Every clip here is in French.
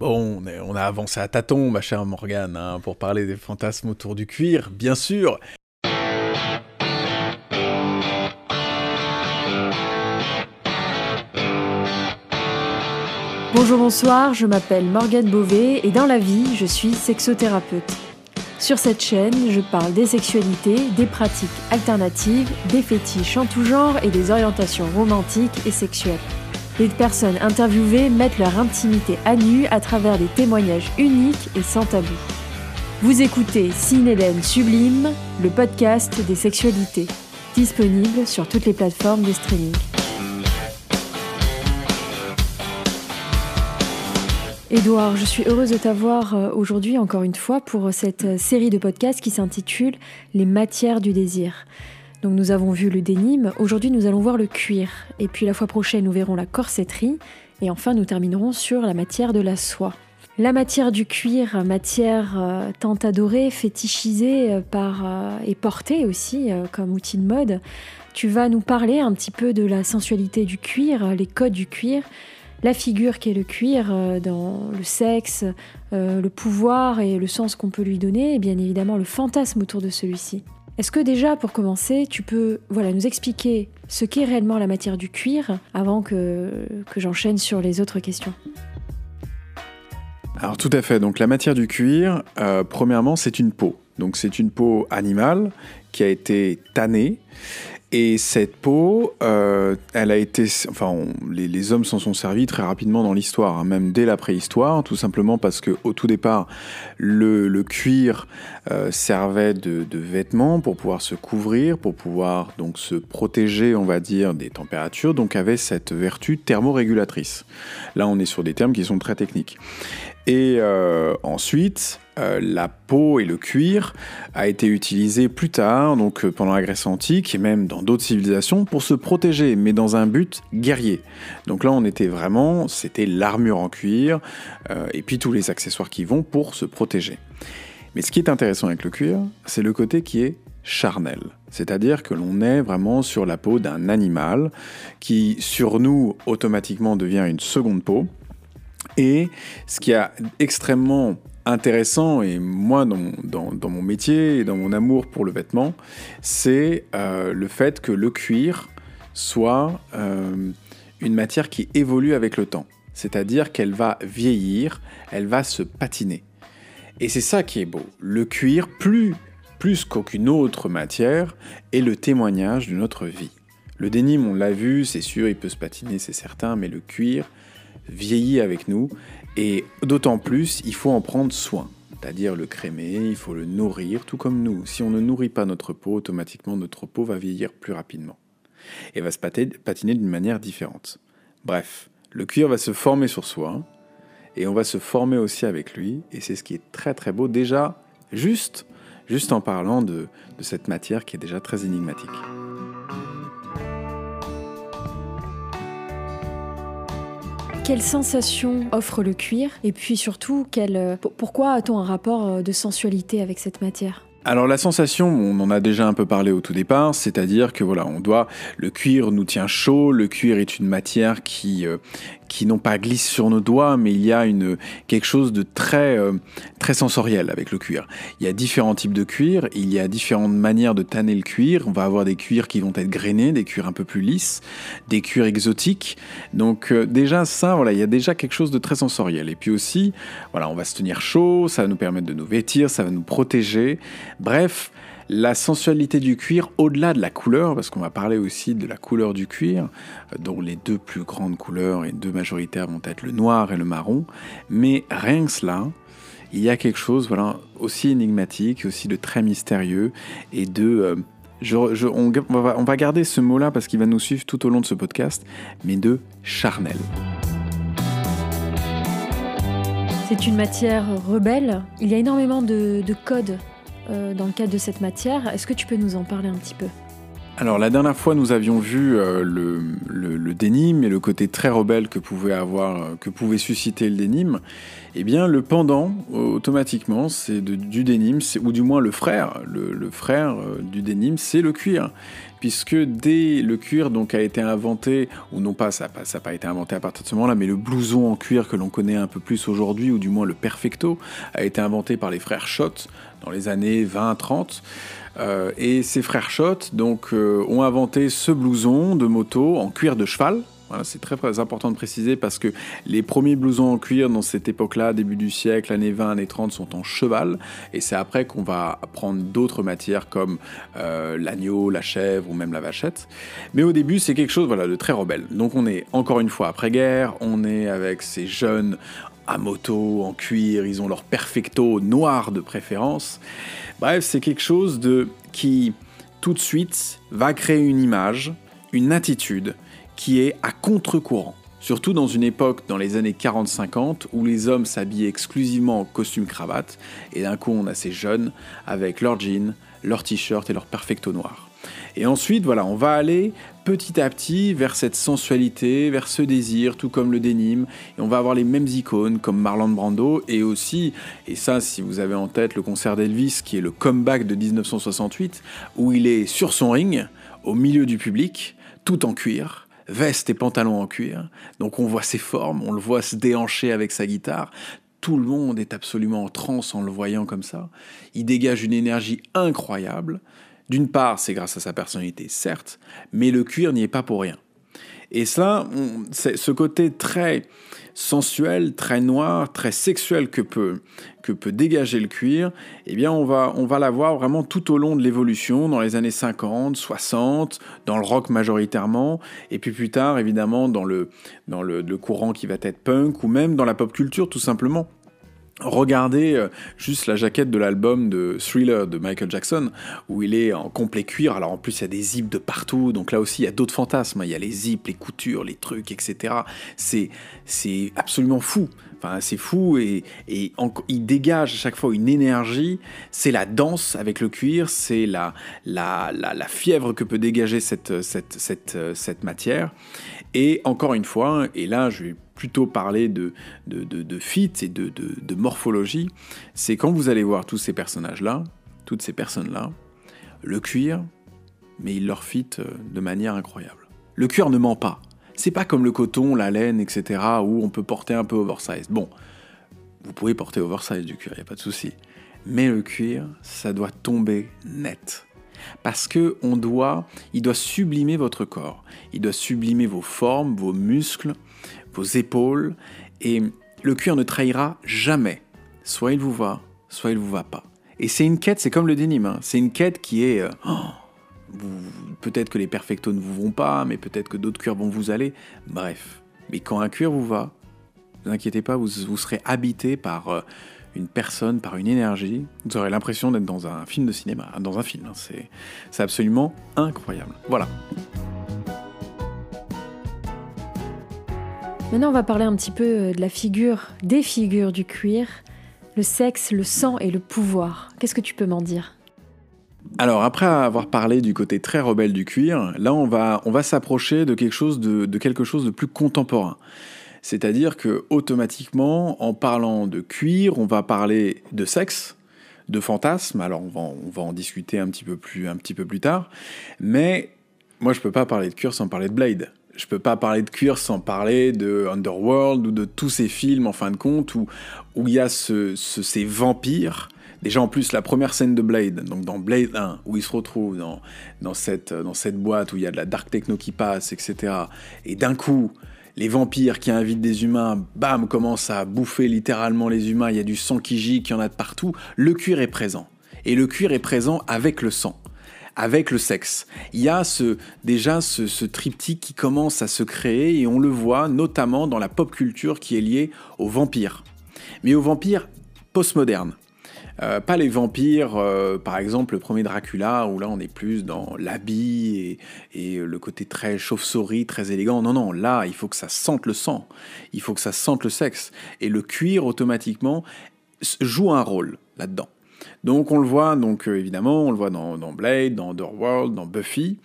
Bon, on, a avancé à tâtons, ma chère Morgane, hein, pour parler des fantasmes autour du cuir, bien sûr. Bonjour, bonsoir, je m'appelle Morgane Beauvais et dans la vie, je suis sexothérapeute. Sur cette chaîne, je parle des sexualités, des pratiques alternatives, des fétiches en tout genre et des orientations romantiques et sexuelles. Les personnes interviewées mettent leur intimité à nu à travers des témoignages uniques et sans tabou. Vous écoutez Hélène Sublime, le podcast des sexualités, disponible sur toutes les plateformes de streaming. Édouard, je suis heureuse de t'avoir euh, aujourd'hui encore une fois pour cette euh, série de podcasts qui s'intitule Les matières du désir. Donc nous avons vu le dénime, aujourd'hui nous allons voir le cuir, et puis la fois prochaine nous verrons la corsetterie, et enfin nous terminerons sur la matière de la soie. La matière du cuir, matière euh, tant adorée, fétichisée euh, par, euh, et portée aussi comme outil de mode, tu vas nous parler un petit peu de la sensualité du cuir, les codes du cuir, la figure qu'est le cuir dans le sexe, le pouvoir et le sens qu'on peut lui donner, et bien évidemment le fantasme autour de celui-ci. Est-ce que déjà, pour commencer, tu peux voilà, nous expliquer ce qu'est réellement la matière du cuir avant que, que j'enchaîne sur les autres questions? Alors tout à fait, donc la matière du cuir, euh, premièrement, c'est une peau. Donc c'est une peau animale qui a été tannée et cette peau, euh, elle a été, enfin, les, hommes s'en sont servis très rapidement dans l'histoire, hein, même dès la préhistoire, tout simplement parce que au tout départ, le, cuir euh, servait de, de, vêtements pour pouvoir se couvrir, pour pouvoir donc se protéger, on va dire, des températures, donc avait cette vertu thermorégulatrice. Là, on est sur des termes qui sont très techniques. Et euh, ensuite, euh, la peau et le cuir a été utilisé plus tard, donc euh, pendant la Grèce antique et même dans d'autres civilisations, pour se protéger, mais dans un but guerrier. Donc là, on était vraiment, c'était l'armure en cuir et puis tous les accessoires qui vont pour se protéger. Mais ce qui est intéressant avec le cuir, c'est le côté qui est charnel. C'est-à-dire que l'on est vraiment sur la peau d'un animal qui, sur nous, automatiquement devient une seconde peau. Et ce qui est extrêmement intéressant, et moi dans, mon métier et dans mon amour pour le vêtement, c'est euh, le fait que le cuir soit euh, une matière qui évolue avec le temps. C'est-à-dire qu'elle va vieillir, elle va se patiner. Et c'est ça qui est beau. Le cuir, plus, plus qu'aucune autre matière, est le témoignage de notre vie. Le dénime, on l'a vu, c'est sûr, il peut se patiner, c'est certain, mais le cuir, vieillit avec nous et d'autant plus, il faut en prendre soin. C'est-à-dire le crémer, il faut le nourrir, tout comme nous. Si on ne nourrit pas notre peau, automatiquement notre peau va vieillir plus rapidement et va se patiner d'une manière différente. Bref, le cuir va se former sur soi et on va se former aussi avec lui et c'est ce qui est très très beau déjà, juste, juste en parlant de cette matière qui est déjà très énigmatique. Quelle sensation offre le cuir Et puis surtout, euh, pourquoi a-t-on un rapport euh, de sensualité avec cette matière? Alors la sensation, on en a déjà un peu parlé au tout départ, c'est-à-dire que voilà, on doit, le cuir nous tient chaud, le cuir est une matière qui euh, qui non pas glisse sur nos doigts, mais il y a quelque chose de très euh, très sensoriel avec le cuir. Il y a différents types de cuir, il y a différentes manières de tanner le cuir. On va avoir des cuirs qui vont être grainés, des cuirs un peu plus lisses, des cuirs exotiques. Donc euh, déjà ça, voilà, il y a déjà quelque chose de très sensoriel. Et puis aussi, voilà, on va se tenir chaud, ça va nous permettre de nous vêtir, ça va nous protéger. Bref, la sensualité du cuir, au-delà de la couleur, parce qu'on va parler aussi de la couleur du cuir, euh, dont les deux plus grandes couleurs et deux majoritaires vont être le noir et le marron, mais rien que cela, il y a quelque chose voilà, aussi énigmatique, aussi de très mystérieux et de... Euh, on, va, garder ce mot-là parce qu'il va nous suivre tout au long de ce podcast, mais de charnel. C'est une matière rebelle. Il y a énormément de, de codes euh, dans le cadre de cette matière. Est-ce que tu peux nous en parler un petit peu? Alors la dernière fois, nous avions vu euh, le, le, dénime et le côté très rebelle que pouvait avoir, euh, que pouvait susciter le dénime. Eh bien, le pendant, automatiquement, c'est du dénime, ou du moins le frère, le, frère du dénime, c'est le cuir. Puisque dès le cuir donc a été inventé, ou non pas, ça n'a pas été inventé à partir de ce moment-là, mais le blouson en cuir que l'on connaît un peu plus aujourd'hui, ou du moins le perfecto, a été inventé par les frères Schott dans les années 20-30. Euh, et ces frères Schott donc, euh, ont inventé ce blouson de moto en cuir de cheval, c'est très, important de préciser parce que les premiers blousons en cuir dans cette époque-là, début du siècle, années 20, années 30, sont en cheval. Et c'est après qu'on va prendre d'autres matières comme euh, l'agneau, la chèvre ou même la vachette. Mais au début, c'est quelque chose voilà, de très rebelle. Donc on est encore une fois après-guerre, on est avec ces jeunes à moto, en cuir, ils ont leur perfecto noir de préférence. Bref, c'est quelque chose de qui tout de suite va créer une image, une attitude qui est à contre-courant. Surtout dans une époque, dans les années 40-50, où les hommes s'habillaient exclusivement en costume-cravate, et d'un coup on a ces jeunes avec leurs jeans, leurs t-shirts et leur perfecto noir. Et ensuite, voilà, on va aller petit à petit vers cette sensualité, vers ce désir, tout comme le dénime, et on va avoir les mêmes icônes comme Marlon Brando, et aussi, et ça si vous avez en tête le concert d'Elvis, qui est le comeback de 1968, où il est sur son ring, au milieu du public, tout en cuir, veste et pantalon en cuir. Donc on voit ses formes, on le voit se déhancher avec sa guitare. Tout le monde est absolument en transe en le voyant comme ça. Il dégage une énergie incroyable. D'une part, c'est grâce à sa personnalité, certes, mais le cuir n'y est pas pour rien. Et ça, ce côté très sensuel, très noir, très sexuel que peut, que peut dégager le cuir, eh bien on va, on va l'avoir vraiment tout au long de l'évolution, dans les années 50, 60, dans le rock majoritairement, et puis plus tard évidemment dans le, dans le courant qui va être punk, ou même dans la pop culture tout simplement. Regardez euh, juste la jaquette de l'album de Thriller de Michael Jackson, où il est en complet cuir. Alors en plus, il y a des zips de partout, donc là aussi, il y a d'autres fantasmes. Il y a les zips, les coutures, les trucs, etc. C'est, c'est absolument fou. Enfin, c'est fou et, et il dégage à chaque fois une énergie. C'est la danse avec le cuir, c'est la, la, la, fièvre que peut dégager cette, cette, cette, cette matière. Et encore une fois, et là, je vais plutôt parler de, de, de, fit et de, de morphologie, c'est quand vous allez voir tous ces personnages-là, toutes ces personnes-là, le cuir, mais il leur fit euh, de manière incroyable. Le cuir ne ment pas. C'est pas comme le coton, la laine, etc., où on peut porter un peu oversize. Bon, vous pouvez porter oversize du cuir, il n'y a pas de souci. Mais le cuir, ça doit tomber net. Parce que on doit, il doit sublimer votre corps. Il doit sublimer vos formes, vos muscles, vos épaules, et le cuir ne trahira jamais. Soit il vous va, soit il vous va pas. Et c'est une quête, c'est comme le dénime, hein. c'est une quête qui est... Euh, oh, peut-être que les perfectos ne vous vont pas, mais peut-être que d'autres cuirs vont vous aller. Bref. Mais quand un cuir vous va, ne vous inquiétez pas, vous, vous serez habité par euh, une personne, par une énergie. Vous aurez l'impression d'être dans un film de cinéma, dans un film. Hein. C'est absolument incroyable. Voilà. Maintenant, on va parler un petit peu euh, de la figure, des figures du cuir, le sexe, le sang et le pouvoir. Qu'est-ce que tu peux m'en dire? Alors après avoir parlé du côté très rebelle du cuir, là on va, on va s'approcher de quelque chose de, quelque chose de plus contemporain. C'est-à-dire que automatiquement, en parlant de cuir, on va parler de sexe, de fantasme. Alors on va, on va en discuter un petit peu plus, un petit peu plus tard. Mais moi je peux pas parler de cuir sans parler de Blade je peux pas parler de cuir sans parler de Underworld ou de tous ces films en fin de compte où où il y a ce, ces vampires. Déjà en plus la première scène de Blade, donc dans Blade 1, où il se retrouve dans, dans, cette, dans cette boîte où il y a de la dark techno qui passe, etc. Et d'un coup, les vampires qui invitent des humains, bam, commencent à bouffer littéralement les humains, il y a du sang qui gicle, il y en a de partout. Le cuir est présent. Et le cuir est présent avec le sang avec le sexe. Il y a déjà ce, triptyque qui commence à se créer et on le voit notamment dans la pop culture qui est liée aux vampires. Mais aux vampires postmodernes. Euh, pas les vampires, euh, par exemple le premier Dracula, où là on est plus dans l'habit et, et, le côté très chauve-souris, très élégant. Non, non, là il faut que ça sente le sang, il faut que ça sente le sexe. Et le cuir automatiquement joue un rôle là-dedans. Donc on le voit, donc euh, évidemment, on le voit dans, Blade, dans Underworld, dans Buffy.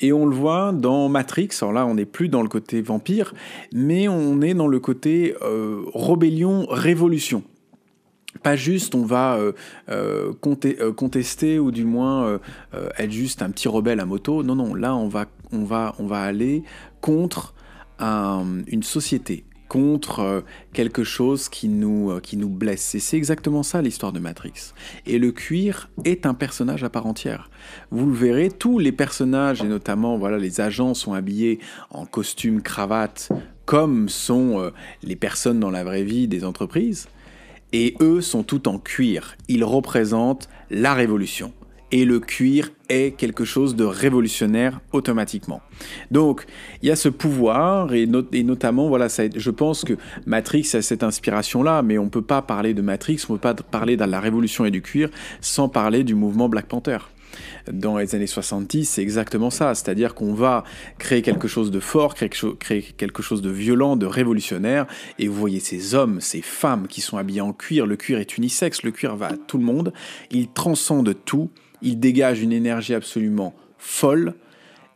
Et on le voit dans Matrix, alors là on n'est plus dans le côté vampire, mais on est dans le côté euh, rébellion, révolution. pas juste on va contester ou du moins être juste un petit rebelle à moto. Non, non, là on va aller contre une société, contre euh, quelque chose qui nous, euh, qui nous blesse. Et c'est exactement ça l'histoire de Matrix. Et le cuir est un personnage à part entière. Vous le verrez, tous les personnages, et notamment voilà, les agents, sont habillés en costume, cravate, comme sont euh, les personnes dans la vraie vie des entreprises. Et eux sont tout en cuir. Ils représentent la révolution et le cuir est quelque chose de révolutionnaire automatiquement. Donc, il y a ce pouvoir, et, notamment, voilà, ça, je pense que Matrix a cette inspiration-là, mais on ne peut pas parler de Matrix, on ne peut pas parler de la révolution et du cuir sans parler du mouvement Black Panther dans les années 70, c'est exactement ça. C'est-à-dire qu'on va créer quelque chose de fort, créer quelque chose de violent, de révolutionnaire. Et vous voyez ces hommes, ces femmes qui sont habillés en cuir. Le cuir est unisexe, le cuir va à tout le monde. Il transcende tout il dégage une énergie absolument folle.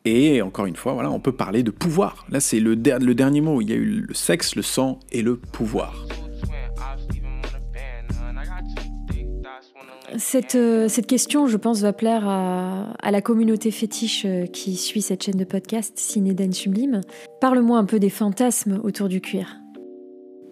Et encore une fois, voilà, on peut parler de pouvoir. Là, c'est le, le dernier mot. Il y a eu le sexe, le sang et le pouvoir. Cette, euh, cette, question, je pense, va plaire à, la communauté fétiche euh, qui suit cette chaîne de podcast Cinéden Sublime. Parle-moi un peu des fantasmes autour du cuir.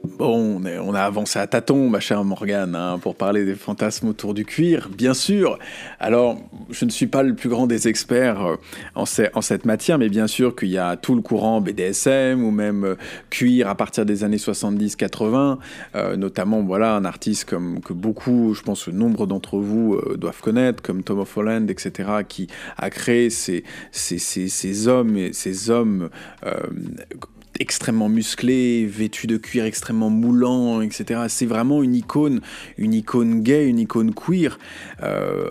Bon, on, a avancé à tâtons, ma chère Morgane, hein, pour parler des fantasmes autour du cuir, bien sûr. Alors, je ne suis pas le plus grand des experts euh, en, cette matière, mais bien sûr qu'il y a tout le courant BDSM ou même euh, cuir à partir des années 70-80, euh, notamment voilà un artiste que beaucoup, je pense, nombre d'entre vous doivent connaître, comme Tom of Holland, etc., qui a créé ces, hommes ces hommes extrêmement musclé, vêtu de cuir extrêmement moulant, etc. C'est vraiment une icône, une icône gay, une icône queer. Euh,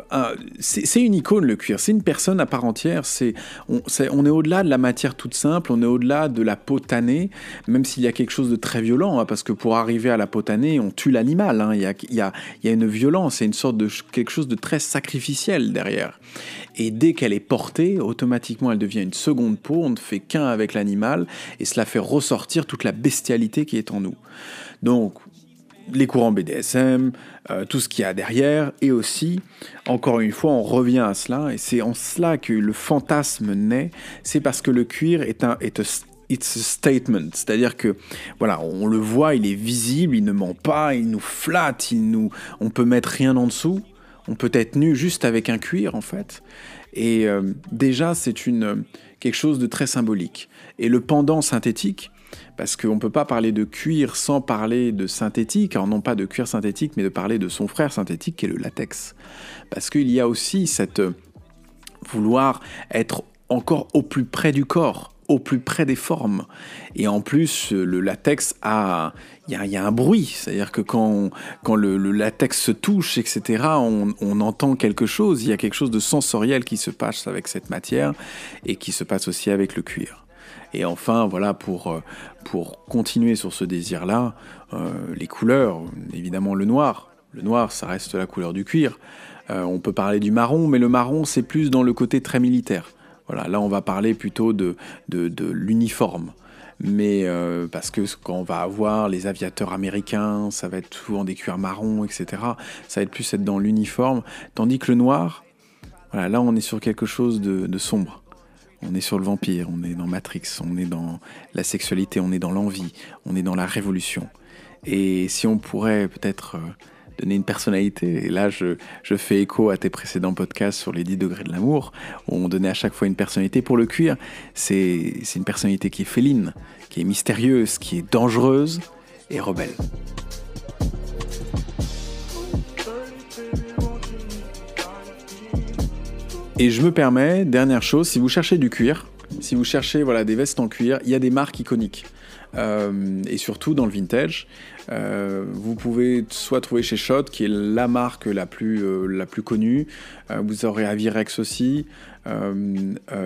c'est une icône le cuir, c'est une personne à part entière. C'est on, est au-delà de la matière toute simple, on est au-delà de la peau tannée, même s'il y a quelque chose de très violent, hein, parce que pour arriver à la peau tannée, on tue l'animal. Hein. Il, y a, il, y a, il y a une violence, c'est une sorte de quelque chose de très sacrificiel derrière. Et dès qu'elle est portée, automatiquement elle devient une seconde peau, on ne fait qu'un avec l'animal, et cela fait ressortir toute la bestialité qui est en nous. Donc, les courants BDSM, euh, tout ce qu'il y a derrière, et aussi, encore une fois, on revient à cela, et c'est en cela que le fantasme naît, c'est parce que le cuir est un... Est It's a statement, c'est-à-dire que voilà, on le voit, il est visible, il ne ment pas, il nous flatte, il nous, on peut mettre rien en dessous, on peut être nu juste avec un cuir en fait, et euh, déjà c'est une quelque chose de très symbolique. Et le pendant synthétique, parce qu'on ne peut pas parler de cuir sans parler de synthétique, alors non pas de cuir synthétique, mais de parler de son frère synthétique qui est le latex. Parce qu'il y a aussi cette euh, vouloir être encore au plus près du corps, au plus près des formes. Et en plus, le latex a, il y, a un bruit, c'est-à-dire que quand, quand le, latex se touche, etc., on, entend quelque chose. Il y a quelque chose de sensoriel qui se passe avec cette matière et qui se passe aussi avec le cuir. Et enfin, voilà, pour, pour continuer sur ce désir-là, euh, les couleurs, évidemment le noir. Le noir, ça reste la couleur du cuir. Euh, on peut parler du marron, mais le marron, c'est plus dans le côté très militaire. Voilà, là, on va parler plutôt de, de, l'uniforme. Mais parce que quand on va avoir les aviateurs américains, ça va être souvent des cuirs marrons, etc. Ça va être plus être dans l'uniforme. Tandis que le noir, voilà, là, on est sur quelque chose de sombre. On est sur le vampire, on est dans Matrix, on est dans la sexualité, on est dans l'envie, on est dans la révolution. Et si on pourrait peut-être euh, donner une personnalité, et là je, fais écho à tes précédents podcasts sur les 10 degrés de l'amour, où on donnait à chaque fois une personnalité pour le cuir, c'est une personnalité qui est féline, qui est mystérieuse, qui est dangereuse et rebelle. Et je me permets, dernière chose, si vous cherchez du cuir, si vous cherchez voilà, des vestes en cuir, il y a des marques iconiques. Euh, et surtout dans le vintage, euh, vous pouvez soit trouver chez Shot, qui est la marque la plus, euh, la plus connue. vous aurez Avirex aussi,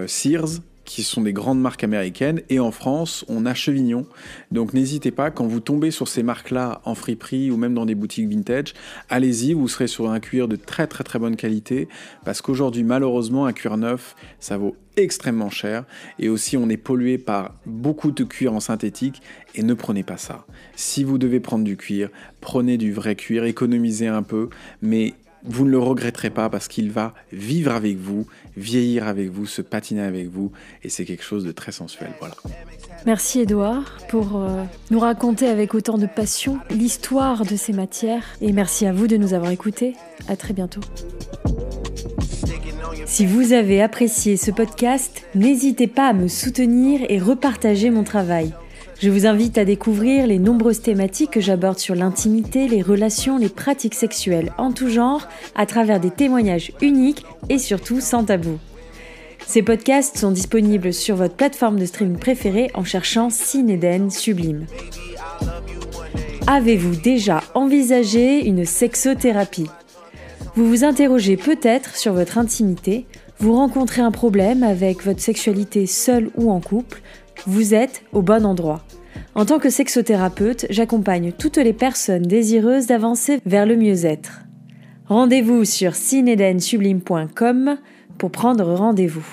Sears, qui sont des grandes marques américaines. Et en France, on a Chevignon. Donc n'hésitez pas, quand vous tombez sur ces marques-là en friperie ou même dans des boutiques vintage, allez-y, vous serez sur un cuir de très très très bonne qualité. Parce qu'aujourd'hui, malheureusement, un cuir neuf, ça vaut extrêmement cher. Et aussi, on est pollué par beaucoup de cuir en synthétique. Et ne prenez pas ça. Si vous devez prendre du cuir, prenez du vrai cuir, économisez un peu. Mais vous ne le regretterez pas parce qu'il va vivre avec vous, vieillir avec vous, se patiner avec vous, et c'est quelque chose de très sensuel. Voilà. Merci Edouard pour euh, nous raconter avec autant de passion l'histoire de ces matières, et merci à vous de nous avoir écoutés. À très bientôt. Si vous avez apprécié ce podcast, n'hésitez pas à me soutenir et repartager mon travail. Je vous invite à découvrir les nombreuses thématiques que j'aborde sur l'intimité, les relations, les pratiques sexuelles en tout genre, à travers des témoignages uniques et surtout sans tabou. Ces podcasts sont disponibles sur votre plateforme de streaming préférée en cherchant Cinéden Sublime. Avez-vous déjà envisagé une sexothérapie? Vous vous interrogez peut-être sur votre intimité, vous rencontrez un problème avec votre sexualité seule ou en couple, vous êtes au bon endroit. En tant que sexothérapeute, j'accompagne toutes les personnes désireuses d'avancer vers le mieux-être. Rendez-vous sur cinedensublime.com pour prendre rendez-vous.